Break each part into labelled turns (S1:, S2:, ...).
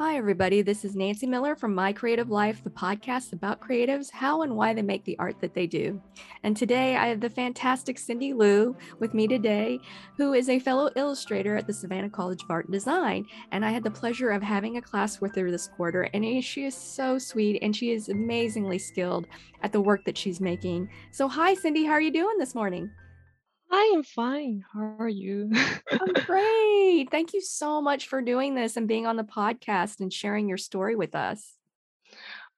S1: Hi, everybody. This is Nancy Miller from My Creative Life, the podcast about creatives, how and why they make the art that they do. And today I have the fantastic Cindy Liu with me today, who is a fellow illustrator at the Savannah College of Art and Design. And I had the pleasure of having a class with her this quarter. And she is so sweet and she is amazingly skilled at the work that she's making. So, hi, Cindy. How are you doing this morning?
S2: I am fine. How are you?
S1: I'm great. Thank you so much for doing this and being on the podcast and sharing your story with us.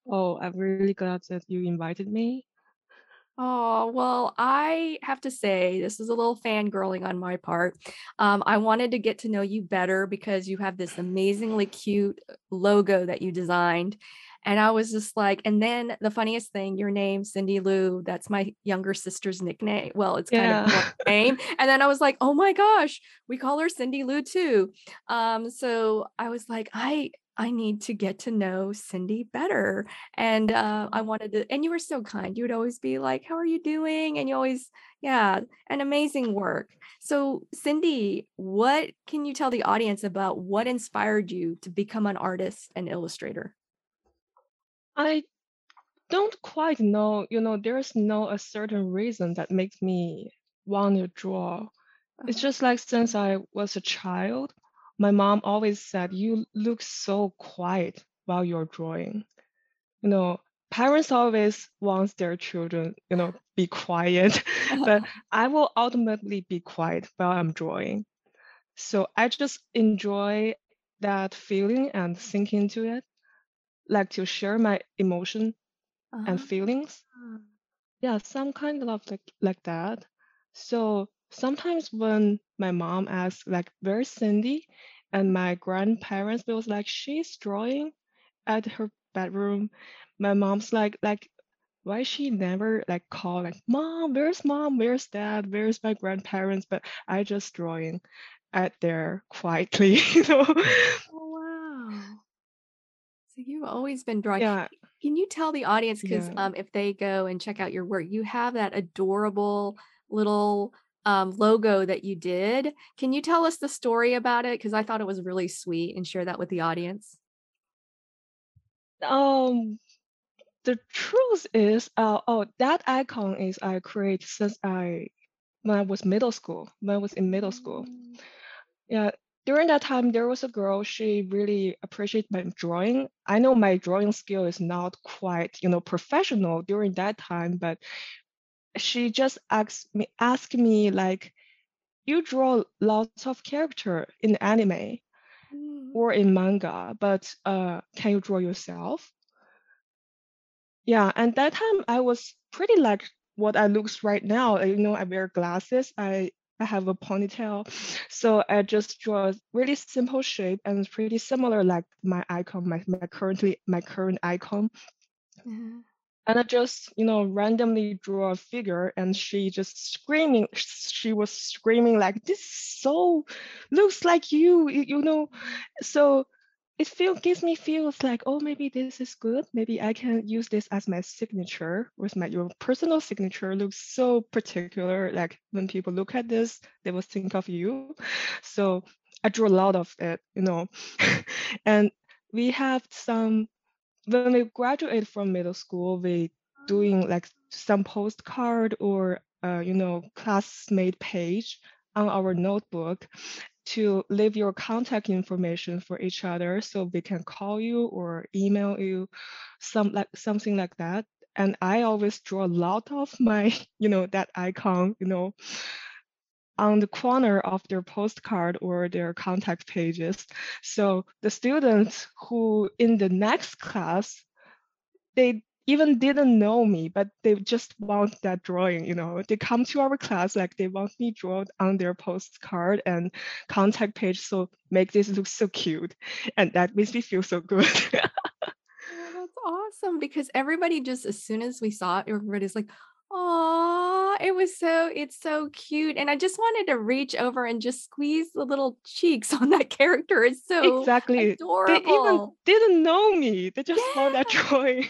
S2: Oh, I'm really glad that you invited me.
S1: Oh, well, I have to say, this is a little fangirling on my part. Um, I wanted to get to know you better because you have this amazingly cute logo that you designed. And I was just like, and then the funniest thing, your name, Cindy Lou, that's my younger sister's nickname. Well, it's kind
S2: Yeah.
S1: of a name. And then I was like, oh my gosh, we call her Cindy Lou too. Um, so I was like, I I need to get to know Cindy better. And uh, I wanted to, and you were so kind. You would always be like, How are you doing? And you always, yeah, an amazing work. So, Cindy, what can you tell the audience about what inspired you to become an artist and illustrator?
S2: I don't quite know, you know, there's no a certain reason that makes me want to draw. It's
S1: Uh-huh.
S2: just like since I was a child, my mom always said, you look so quiet while you're drawing. You know, parents always want their children, you know, be quiet, but I will ultimately be quiet while I'm drawing. So I just enjoy that feeling and sink into it, like to share my emotion and
S1: Ah,
S2: feelings. Yeah, some kind of like like that. So sometimes when my mom asks like, "Where's Cindy?" and my grandparents was like, "She's drawing at her bedroom." My mom's like, like, why she never like call like, "Mom, where's mom? Where's dad? Where's my grandparents?" But I just drawing at there quietly, you know.
S1: Oh, wow. You've always been drawing.
S2: Yeah,
S1: Can you tell the audience, because
S2: yeah.
S1: um, if they go and check out your work, you have that adorable little um, logo that you did. Can you tell us the story about it? Because I thought it was really sweet and share that with the audience.
S2: Um, the truth is, uh, oh, that icon is I create since I when I was middle school. When I was in middle school,
S1: Mm,
S2: yeah. During that time, there was a girl. She really appreciated my drawing. I know my drawing skill is not quite, you know, professional during that time, but she just asked me, asked me like, you draw lots of character in anime
S1: mm,
S2: or in manga, but uh, can you draw yourself? Yeah, and that time I was pretty like what I looks right now. uh, You know, I wear glasses. I I have a ponytail, so I just draw a really simple shape and it's pretty similar like my icon, my my currently my current icon.
S1: yeah.
S2: And I just, you know, randomly draw a figure and she just screaming, she was screaming like, this so looks like you, you, you know. So it feel gives me feels like, oh, maybe this is good. Maybe I can use this as my signature with my your personal signature looks so particular. Like when people look at this, they will think of you. So I drew a lot of it, you know. and we have some when we graduate from middle school, we doing like some postcard or uh, you know classmate page on our notebook to leave your contact information for each other so we can call you or email you some like something like that. And i always draw a lot of my you know that icon you know on the corner of their postcard or their contact pages. So the students who in the next class they even didn't know me, but they just want that drawing, you know. They come to our class like they want me drawn on their postcard and contact page, so make this look so cute. And that makes me feel so good.
S1: Oh, that's awesome because everybody just as soon as we saw it, everybody's like, "Aw," it was so it's so cute. And I just wanted to reach over and just squeeze the little cheeks on that character. It's so
S2: Exactly. They even
S1: adorable.
S2: didn't know me. They just saw that
S1: Yeah.
S2: drawing.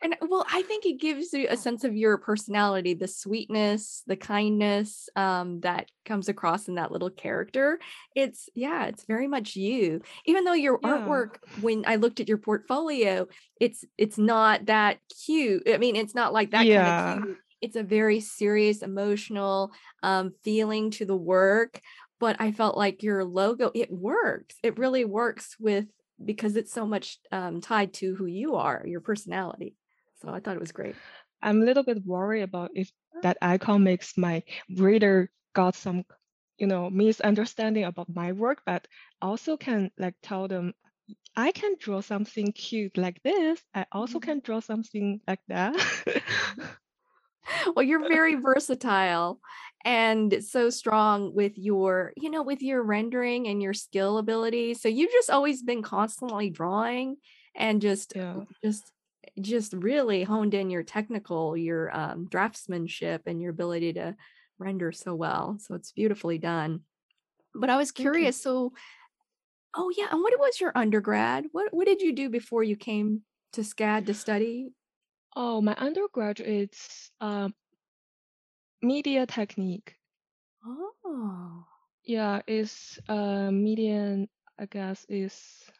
S1: And well, I think it gives you a sense of your personality, the sweetness, the kindness um, that comes across in that little character. It's, yeah, it's very much you. Even though your
S2: Yeah.
S1: artwork, when I looked at your portfolio, it's it's not that cute. I mean, it's not like that kind of
S2: Yeah.
S1: cute. It's a very serious, emotional um, feeling to the work. But I felt like your logo, it works. It really works with because it's so much um, tied to who you are, your personality. So I thought it was great.
S2: I'm a little bit worried about if that icon makes my reader got some, you know, misunderstanding about my work, but also can like tell them I can draw something cute like this. I also
S1: Mhm.
S2: can draw something like that.
S1: Well, you're very versatile and so strong with your, you know, with your rendering and your skill ability. So you've just always been constantly drawing and just
S2: Yeah.
S1: just just really honed in your technical, your um, draftsmanship and your ability to render so well. So it's beautifully done. But I was curious, so oh yeah, and what was your undergrad? What what did you do before you came to SCAD to study?
S2: Oh, my undergraduate's um, media technique.
S1: Oh.
S2: Yeah, is uh, median, I guess, is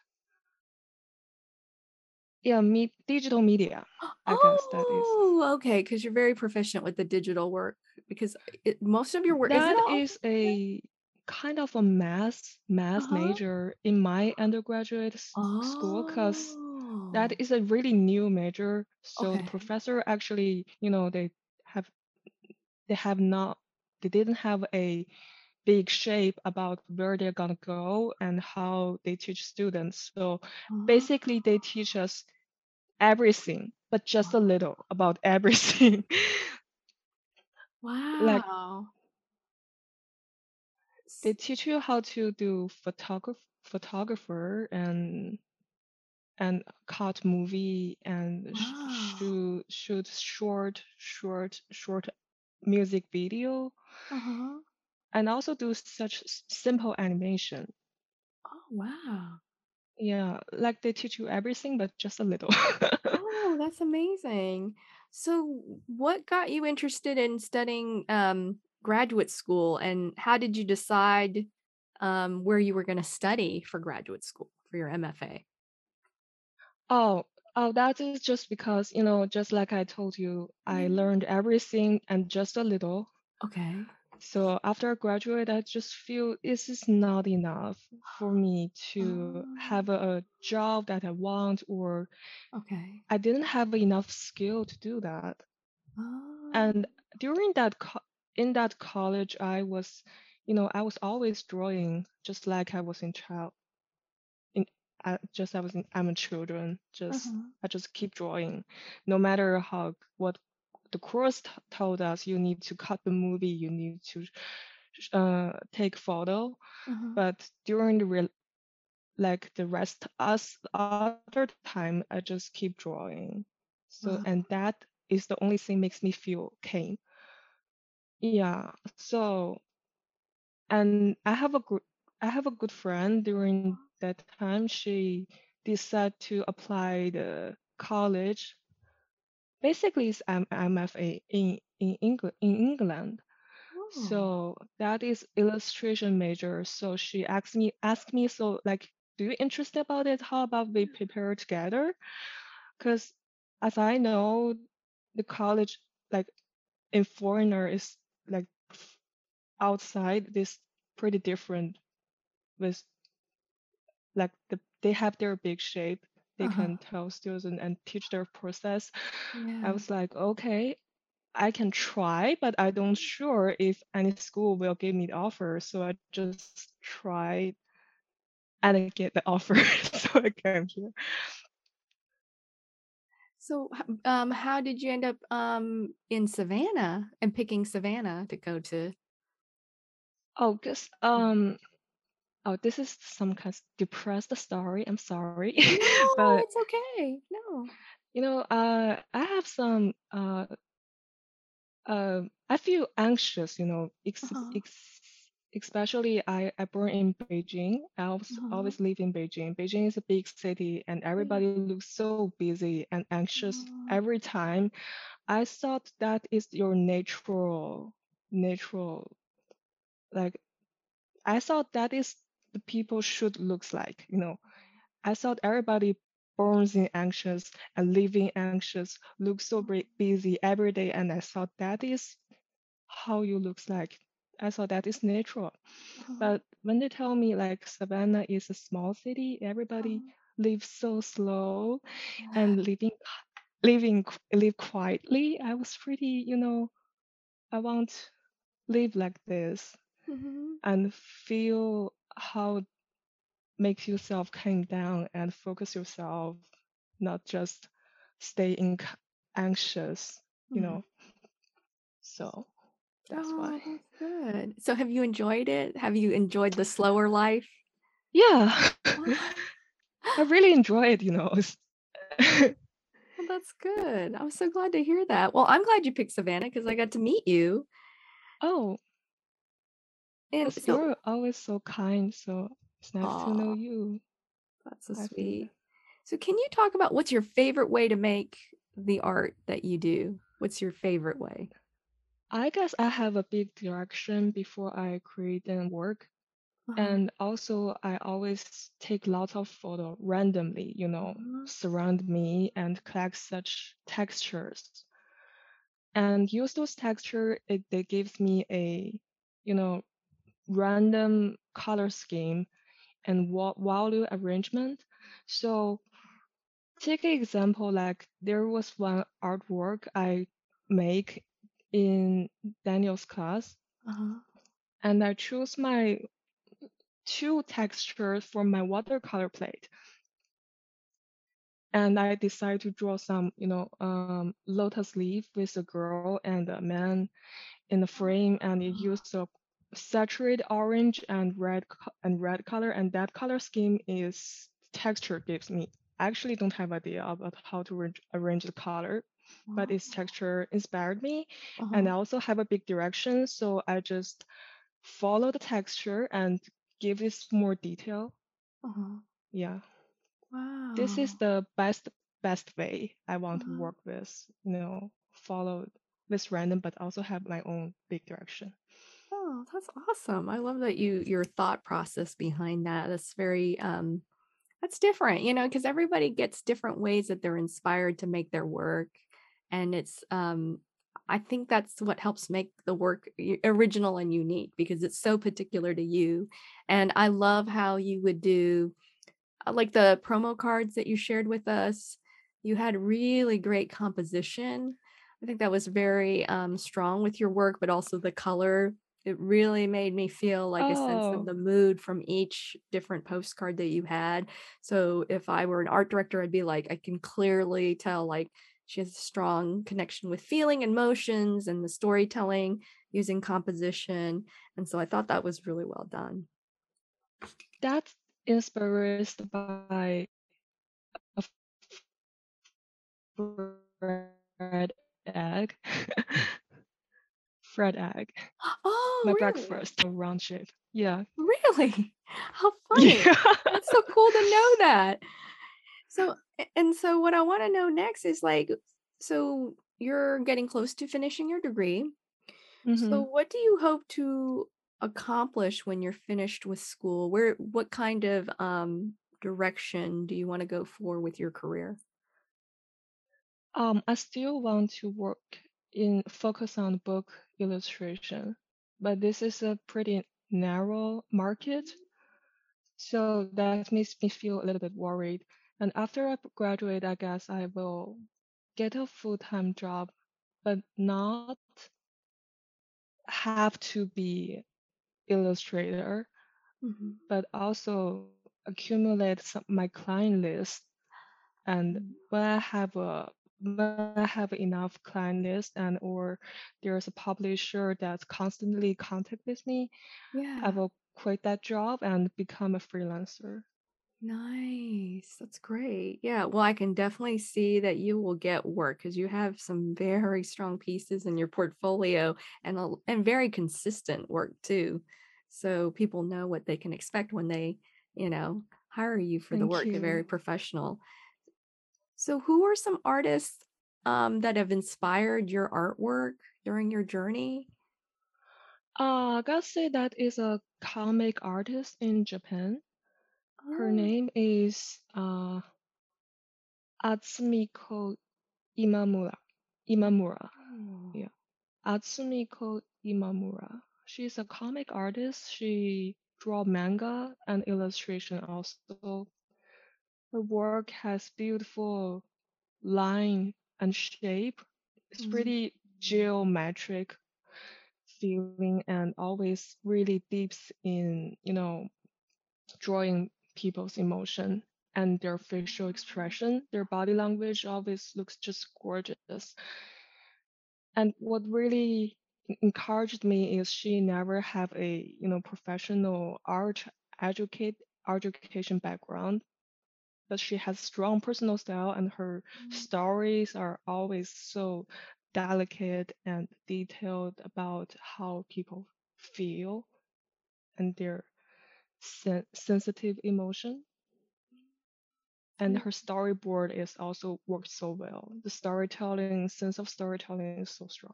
S2: yeah, me digital media. I guess that is.
S1: Oh, okay, because you're very proficient with the digital work because it, most of your work is it all?
S2: is a kind of a math math
S1: Uh-huh.
S2: major in my undergraduate s- school because that
S1: Oh,
S2: is a really new major. So the professor actually, you know, they have they have not they didn't have a big shape about where they're gonna go and how they teach students. So basically they oh. teach us everything, but just a little about everything.
S1: wow.
S2: like
S1: they
S2: teach you how to do photograph photographer and and cut movie and sh-
S1: Wow.
S2: shoot shoot short short short music video
S1: Uh-huh.
S2: and also do such s- simple animation.
S1: Oh, wow.
S2: Yeah, like they teach you everything, but just a little.
S1: Oh, that's amazing. So, what got you interested in studying um, graduate school, and how did you decide um, where you were going to study for graduate school for your MFA?
S2: Oh, oh, that is just because, you know, just like I told you, I
S1: Yeah.
S2: learned everything and just a little.
S1: Okay.
S2: So after I graduate, I just feel this is not enough for me to
S1: Oh,
S2: have a, a job that I want, or
S1: okay.
S2: I didn't have enough skill to do that.
S1: Oh,
S2: And during that co- in that college, I was, you know, I was always drawing, just like I was in child, I, just I was I'm a children. Just
S1: uh-huh.
S2: I just keep drawing, no matter how what the course t- told us. You need to cut the movie. You need to uh, take photo.
S1: Uh-huh.
S2: But during the real like the rest us other time, I just keep drawing. So
S1: Wow.
S2: and that is the only thing makes me feel came. Yeah. So and I have a good I have a good friend during that time. She decided to apply the college. Basically, it's M- MFA in in England in England.
S1: Oh,
S2: So that is illustration major. So she asked me asked me so like, do you interested about it? How about we prepare together? Because as I know, the college like in foreigner is like outside this pretty different with like the they have their big shape they
S1: uh-huh.
S2: can tell students and teach their process. I was like okay i can try but i don't sure if any school will give me the offer. So i just tried and I get the offer. So i came here.
S1: So, um, how did you end up um in Savannah and picking Savannah to go to?
S2: oh because um oh this is some kind of depressed story i'm sorry
S1: No,
S2: but
S1: it's okay. No.
S2: you know uh i have some uh um, I feel anxious, you know, ex-
S1: Uh-huh.
S2: ex- especially I, I born in Beijing. I always,
S1: Uh-huh.
S2: always live in Beijing. Beijing is a big city and everybody looks so busy and anxious
S1: Oh.
S2: every time. I thought that is your natural, natural, like, I thought that is the people should looks like, you know. I thought everybody born in anxious and living anxious, looks so busy every day, and I thought that is how you looks like. I thought that is natural.
S1: Uh-huh.
S2: But when they tell me like Savannah is a small city, everybody
S1: Uh-huh.
S2: lives so slow
S1: Yeah.
S2: and living living live quietly. I was pretty, you know, I want live like this
S1: Mhm.
S2: and feel how make yourself calm down and focus yourself, not just stay in anxious, you
S1: Mhm.
S2: know. So that's
S1: Oh,
S2: why.
S1: good. So have you enjoyed it? Have you enjoyed the slower life?
S2: Yeah,
S1: Wow.
S2: I really enjoy it, you know.
S1: Well, that's good. I'm so glad to hear that. Well, I'm glad you picked Savannah because I got to meet you.
S2: oh,
S1: And so,
S2: you're always so kind, so it's nice to know you.
S1: that's so
S2: I
S1: sweet. So, can you talk about what's your favorite way to make the art that you do? What's your favorite way?
S2: I guess I have a big direction before I create and work.
S1: Uh-huh.
S2: And also, I always take lots of photo randomly, you know,
S1: Mhm.
S2: surround me and collect such textures. And use those texture, it gives me a, you know, random color scheme and value arrangement. So take an example like there was one artwork I make in Daniel's class,
S1: Uh-huh.
S2: and I choose my two textures for my watercolor plate. And I decided to draw some, you know, um, lotus leaf with a girl and a man in the frame, and it used a saturated orange and red and red color, and that color scheme is texture gives me. I actually don't have idea about how to arrange, arrange the color, but its texture inspired me, and I
S1: Uh-huh.
S2: also have a big direction, so I just follow the texture and give this more detail.
S1: Uh-huh.
S2: Yeah,
S1: Wow.
S2: this is the best best way I want to
S1: Uh-huh.
S2: work with. You know, follow this random, but also have my own big direction.
S1: Oh, that's awesome. I love that you your thought process behind that. That's very um that's different, you know, because everybody gets different ways that they're inspired to make their work. And it's um I think that's what helps make the work original and unique because it's so particular to you. And I love how you would do uh, like the promo cards that you shared with us. You had really great composition. I think that was very um, strong with your work, but also the color. It really made me feel like a sense of
S2: Oh,
S1: the mood from each different postcard that you had. So if I were an art director, I'd be like, I can clearly tell like she has a strong connection with feeling and motions and the storytelling using composition. And so I thought that was really well done.
S2: that's inspired by a fried egg. fried egg.
S1: Oh,
S2: My
S1: really?
S2: breakfast, a round shape. Yeah.
S1: Really? How funny.
S2: Yeah.
S1: That's so cool to know that. So, and so what I want to know next is like, so you're getting close to finishing your degree. So,
S2: hmm
S1: what do you hope to accomplish when you're finished with school? Where, what kind of um, direction do you want to go for with your career?
S2: Um, I still want to work in focus on book illustration, but this is a pretty narrow market, so that makes me feel a little bit worried. And after I graduate, I guess I will get a full-time job, but not have to be illustrator,
S1: Mhm.
S2: but also accumulate some, my client list. And
S1: Mm.
S2: when I have a when I have enough client list and or there's a publisher that's constantly contact with me, I will quit that job and become a freelancer.
S1: Nice. That's great. Yeah. Well, I can definitely see that you will get work because you have some very strong pieces in your portfolio and a, and very consistent work too. So people know what they can expect when they, you know, hire you for the
S2: Thank
S1: work. They're very professional. So who are some artists um, that have inspired your artwork during your journey?
S2: Uh, I gotta say that is a comic artist in Japan. Her
S1: Oh,
S2: name is uh Atsumiko Imamura. Imamura.
S1: oh,
S2: Yeah. Atsumiko Imamura. She's a comic artist. She draw manga and illustration also. Her work has beautiful line and shape. It's
S1: mm,
S2: pretty geometric feeling and always really deep in, you know, drawing people's emotion and their facial expression. Their body language always looks just gorgeous. And what really encouraged me is she never have a, you know, professional art educate education background but she has strong personal style and her
S1: mm,
S2: stories are always so delicate and detailed about how people feel and their sen- sensitive emotion. And
S1: yeah.
S2: her storyboard is also worked so well. The storytelling sense of storytelling is so strong.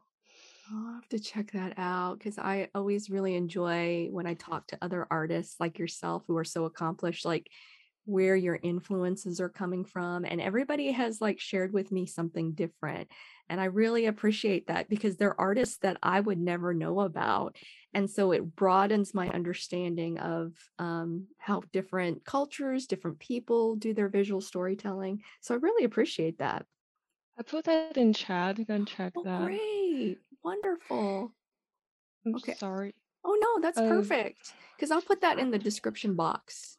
S1: I'll have to check that out because I always really enjoy when I talk to other artists like yourself who are so accomplished, like where your influences are coming from. And everybody has like shared with me something different. And I really appreciate that because they're artists that I would never know about. And so it broadens my understanding of um, how different cultures, different people do their visual storytelling. So I really appreciate that.
S2: i put that in chat you can check
S1: Oh,
S2: that
S1: great. Wonderful.
S2: i'm
S1: Okay.
S2: sorry
S1: Oh, no, that's
S2: uh
S1: perfect. Because I'll put that in the description box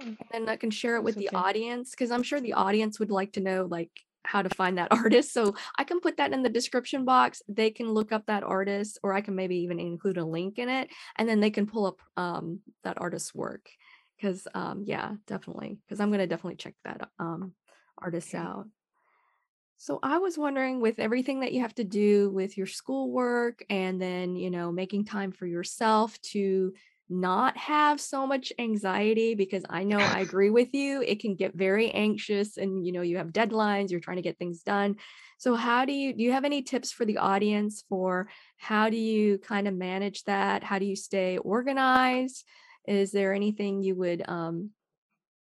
S1: and then I can share it with the
S2: okay
S1: audience because I'm sure the audience would like to know like how to find that artist. So I can put that in the description box. They can look up that artist, or I can maybe even include a link in it, and then they can pull up um, that artist's work. Because um, yeah, definitely. Because I'm gonna definitely check that um, artist
S2: okay
S1: out. So I was wondering with everything that you have to do with your schoolwork and then, you know, making time for yourself to not have so much anxiety because I know I agree with you. It can get very anxious and you know, you have deadlines, you're trying to get things done. So how do you do you have any tips for the audience for how do you kind of manage that? How do you stay organized? Is there anything you would um,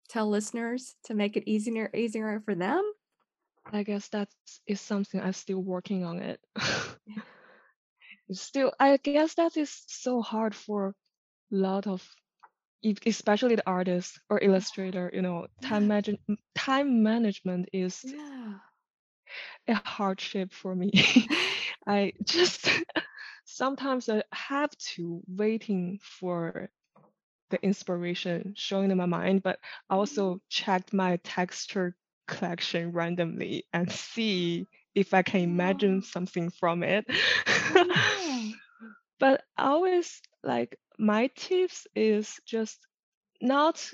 S1: tell listeners to make it easier easier for them?
S2: i guess that is something i'm still working on it It's still i guess that is so hard for lot of especially the artist or illustrator you know time manage- time management is
S1: Yeah.
S2: a hardship for me. I just sometimes i have to waiting for the inspiration showing in my mind but I also mm-hmm. checked my texture collection randomly and see if i can imagine something from it. But always like my tips is just not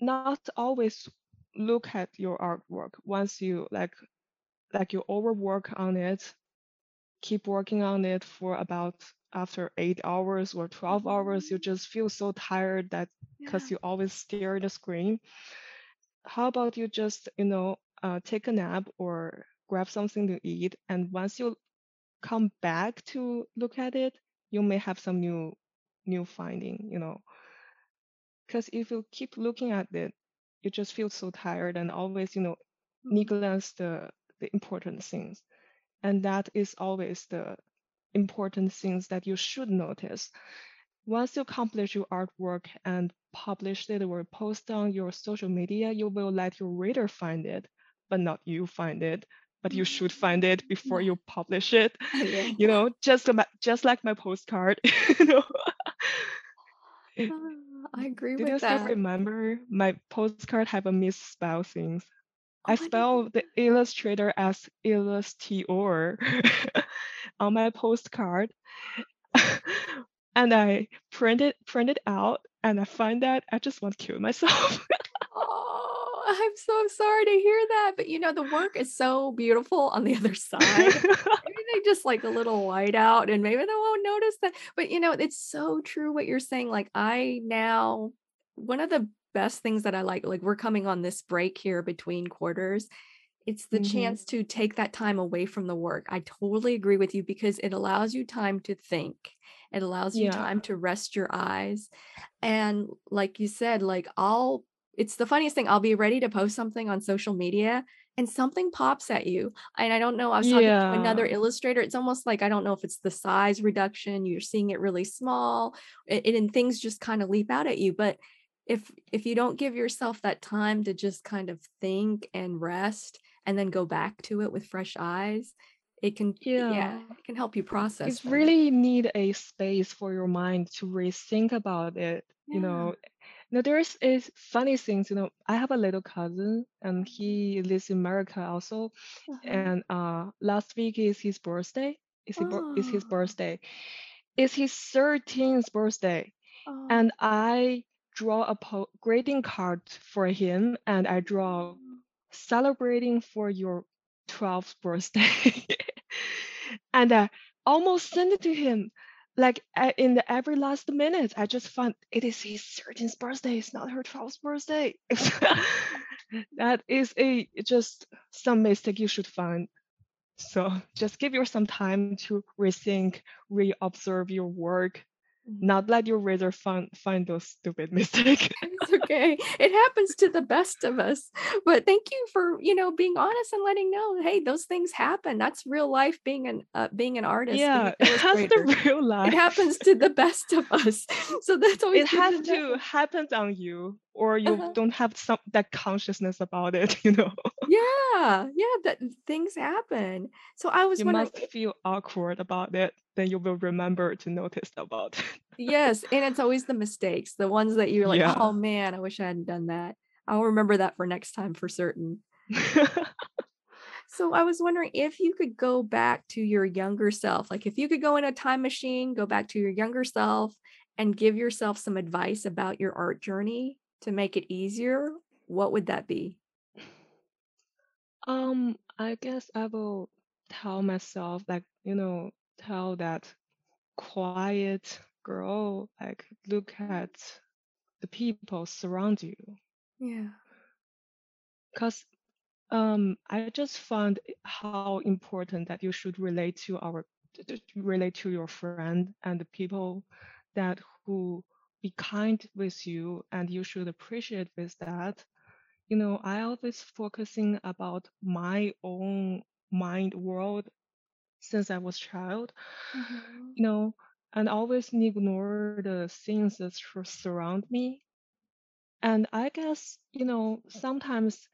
S2: not always look at your artwork once you like like you overwork on it keep working on it for about after eight hours or 12 hours you
S1: Mhm.
S2: just feel so tired that
S1: Yeah.
S2: because you always stare at the screen how about you just you know uh, take a nap or grab something to eat and once you come back to look at it you may have some new new finding you know. Because if you keep looking at it you just feel so tired and always you know
S1: Mm,
S2: neglect the the important things. And that is always the important things that you should notice. Once you accomplish your artwork and publish it or post on your social media you will let your reader find it but not you find it but you should find it before you publish it.
S1: Yeah.
S2: you know just like just like my postcard you know.
S1: Ah, I agree
S2: Did you
S1: with
S2: still remember my postcard have a misspell things? I
S1: Oh, I
S2: spell the illustrator as illustrator on my postcard. And I print it print it out and I find that I just want to kill myself.
S1: oh, I'm so sorry to hear that. But you know, the work is so beautiful on the other side. maybe they just like a little white out and maybe they won't notice that. But you know, it's so true what you're saying. Like I now one of the best things that I like, like we're coming on this break here between quarters. It's the
S2: Mm-hmm.
S1: chance to take that time away from the work. I totally agree with you because it allows you time to think. It allows you
S2: Yeah.
S1: time to rest your eyes. And like you said, like I'll, it's the funniest thing. I'll be ready to post something on social media and something pops at you. And I don't know, I was talking to another illustrator. It's almost like I don't know if it's the size reduction, you're seeing it really small, and, things just kind of leap out at you. But if if you don't give yourself that time to just kind of think and rest and then go back to it with fresh eyes, it can yeah,
S2: Yeah.
S1: it can help you process
S2: It's really need a space for your mind to rethink about it. You
S1: Yeah.
S2: Know, now there's is funny things. You know, I have a little cousin, and he lives in America also.
S1: Uh-huh.
S2: And uh, last week is his birthday. Is his, bir- is his
S1: Oh,
S2: birthday? It's his 13th birthday.
S1: oh,
S2: And I draw a po- greeting card for him, and I draw
S1: oh.
S2: celebrating for your 12th birthday. and I almost sent it to him. Like in the every last minute, I just found it is his 13th birthday. It's not her 12th birthday. that is a just some mistake you should find. So just give yourself some time to rethink, re-observe your work. Not let your reader find find those stupid mistakes.
S1: It's okay. It happens to the best of us. But thank you for, you know, being honest and letting know, hey, those things happen. That's real life being an uh, being an artist,
S2: yeah, that's the real life It
S1: happens to the best of us. So that's always
S2: it has
S1: to know.
S2: to happen on you or you
S1: Uh-huh.
S2: don't have some that consciousness about it you know
S1: Yeah, yeah, that things happen. So I was
S2: you
S1: wondering,
S2: must feel awkward about it then you will remember to notice about
S1: yes, and it's always the mistakes, the ones that you're like,
S2: yeah
S1: oh man, I wish I hadn't done that. I'll remember that for next time for certain. So I was wondering if you could go back to your younger self, like if you could go in a time machine, go back to your younger self and give yourself some advice about your art journey to make it easier, what would that be?
S2: um i guess i will tell myself like you know tell that quiet girl like look at the people surround you
S1: Yeah.
S2: because um i just found how important that you should relate to our relate to your friend and the people that who be kind with you and you should appreciate with that you know i always focusing about my own mind world since i was child
S1: Mhm.
S2: you know and always ignore the things that surround me and i guess you know sometimes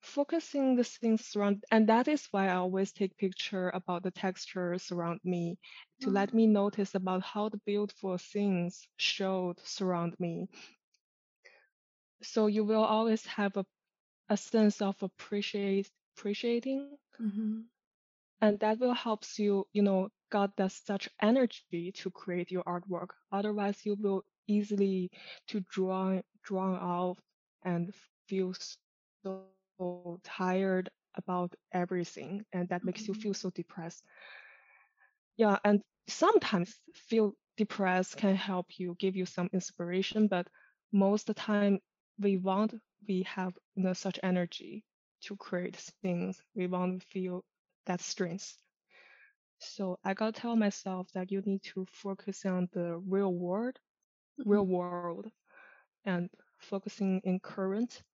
S2: focusing the things around and that is why i always take picture about the textures around me to let me notice about how the beautiful things showed surround me so you will always have a, a sense of appreciate appreciating
S1: Mhm.
S2: And that will helps you you know got that such energy to create your artwork. Otherwise you will easily to draw drawn out and feel so tired about everything and that makes you
S1: Mhm.
S2: feel so depressed. Yeah and sometimes feel depressed can help you give you some inspiration but most of the time we want we have you know such energy to create things. We want to feel that strength so i gotta tell myself that you need to focus on the real world real
S1: Mhm.
S2: world and focusing in current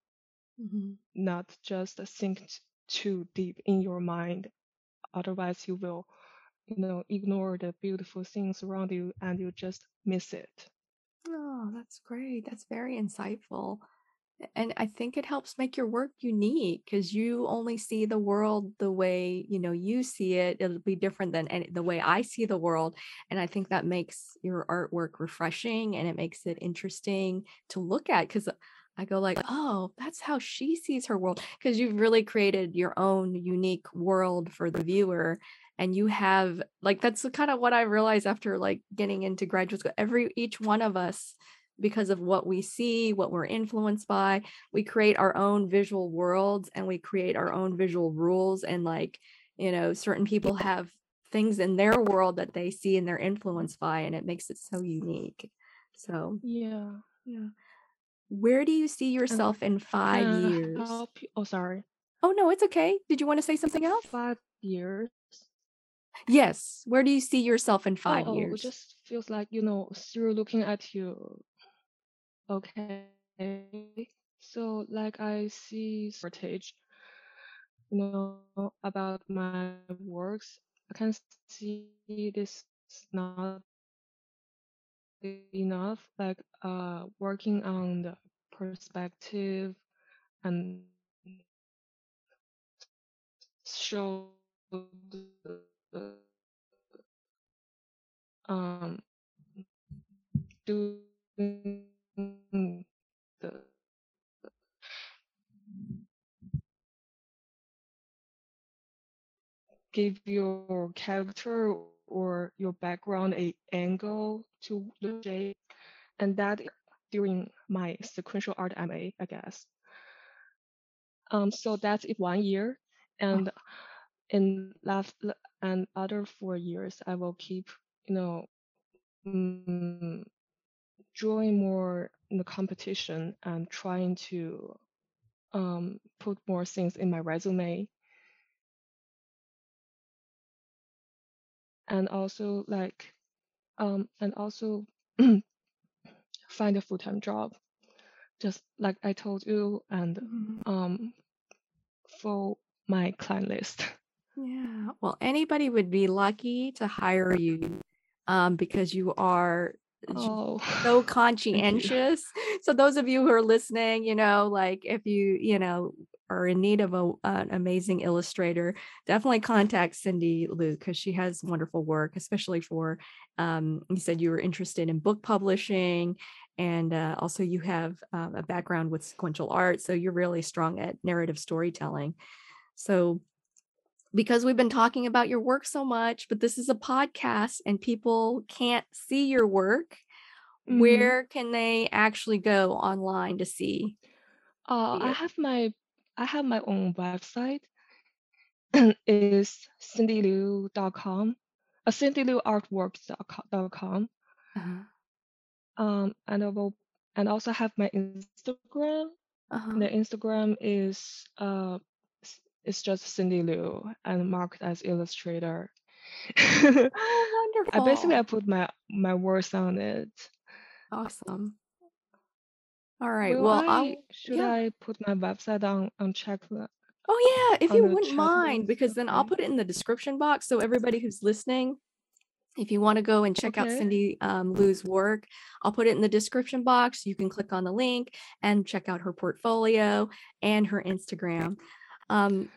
S1: Mhm.
S2: not just think t- too deep in your mind otherwise you will you know ignore the beautiful things around you and you just miss it
S1: Oh, that's great. That's very insightful. And I think it helps make your work unique because you only see the world the way, you know, you see it. It'll be different than any, the way I see the world. And I think that makes your artwork refreshing and it makes it interesting to look at because I go like, oh, that's how she sees her world. Because you've really created your own unique world for the viewer. And you have like that's kind of what I realized after like getting into graduate school. Every each one of us because of what we see, what we're influenced by. We create our own visual worlds and we create our own visual rules. And like, you know, certain people have things in their world that they see and they're influenced by, and it makes it so unique. So,
S2: Yeah.
S1: yeah. Where do you see
S2: And
S1: yourself in five
S2: can
S1: years?
S2: help. Oh, sorry.
S1: Oh, no, it's okay. Did you want to say something else?
S2: Five years.
S1: Yes. Where do you see yourself in
S2: Oh,
S1: five
S2: oh, it
S1: years?
S2: just feels like, you know, through looking at you. Okay. So like I see footage, you know, about my works. I can see this is not enough, like uh working on the perspective and show the, um give your character or your background a angle to the shape and that during my sequential art MA, I guess. Um, so that's it one year, and in last and other four years, I will keep, you know, mm, drawing more in the competition and trying to um, put more things in my resume, and also like, um, and also find a full-time job, just like I told you, and
S1: mhm.
S2: um, for my client list.
S1: Yeah. Well, anybody would be lucky to hire you um, because you are
S2: Oh,
S1: so conscientious. So those of you who are listening, you know, like if you, you know, are in need of a, an amazing illustrator, definitely contact Cindy Liu because she has wonderful work, especially for, um, you said you were interested in book publishing and uh, also you have uh, a background with sequential art. So you're really strong at narrative storytelling. So because we've been talking about your work so much, but this is a podcast and people can't see your work,
S2: Mhm.
S1: where can they actually go online to see
S2: Uh, I have my I have my own website. is cindyliu.com. Uh, cindyliuartworks.com.
S1: Uh-huh.
S2: Um, and I will and also have my Instagram.
S1: Uh-huh.
S2: The Instagram is uh it's just Cindy Liu and marked as illustrator.
S1: Oh, wonderful!
S2: I basically I put my my words on it.
S1: Awesome. All right.
S2: Will
S1: Well,
S2: I should
S1: yeah.
S2: I put my website on on check
S1: Oh yeah, if you wouldn't mind, because then I'll put it in the description box so everybody who's listening if you want to go and check out Cindy um, Liu's work, I'll put it in the description box. You can click on the link and check out her portfolio and her Instagram. Um,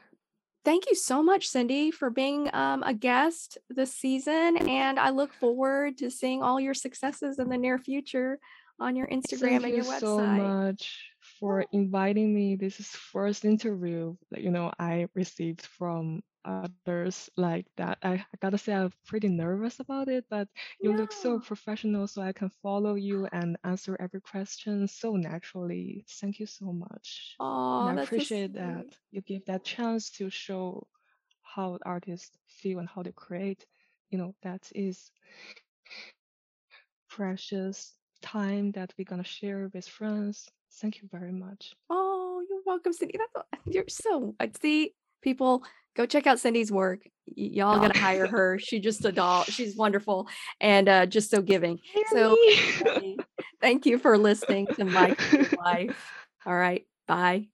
S1: thank you so much, Cindy, for being um, a guest this season. And I look forward to seeing all your successes in the near future on your Instagram
S2: Thank
S1: and
S2: you
S1: your
S2: so much for inviting me. This is first interview that you know I received from others like that. I, I gotta say I'm pretty nervous about it, but you look so professional, so I can follow you and answer every question so naturally. Thank you so much,
S1: Oh,
S2: I
S1: that's so
S2: appreciate that you give that chance to show how artists feel and how they create. You know that is precious time that we're gonna share with friends. Thank you very much.
S1: Oh, you're welcome, Cindy. That's you're so I see people go check out Cindy's work. Y- y'all gotta hire her. She just a doll. She's wonderful and uh, just so giving. So thank you for listening to my life. All right, bye.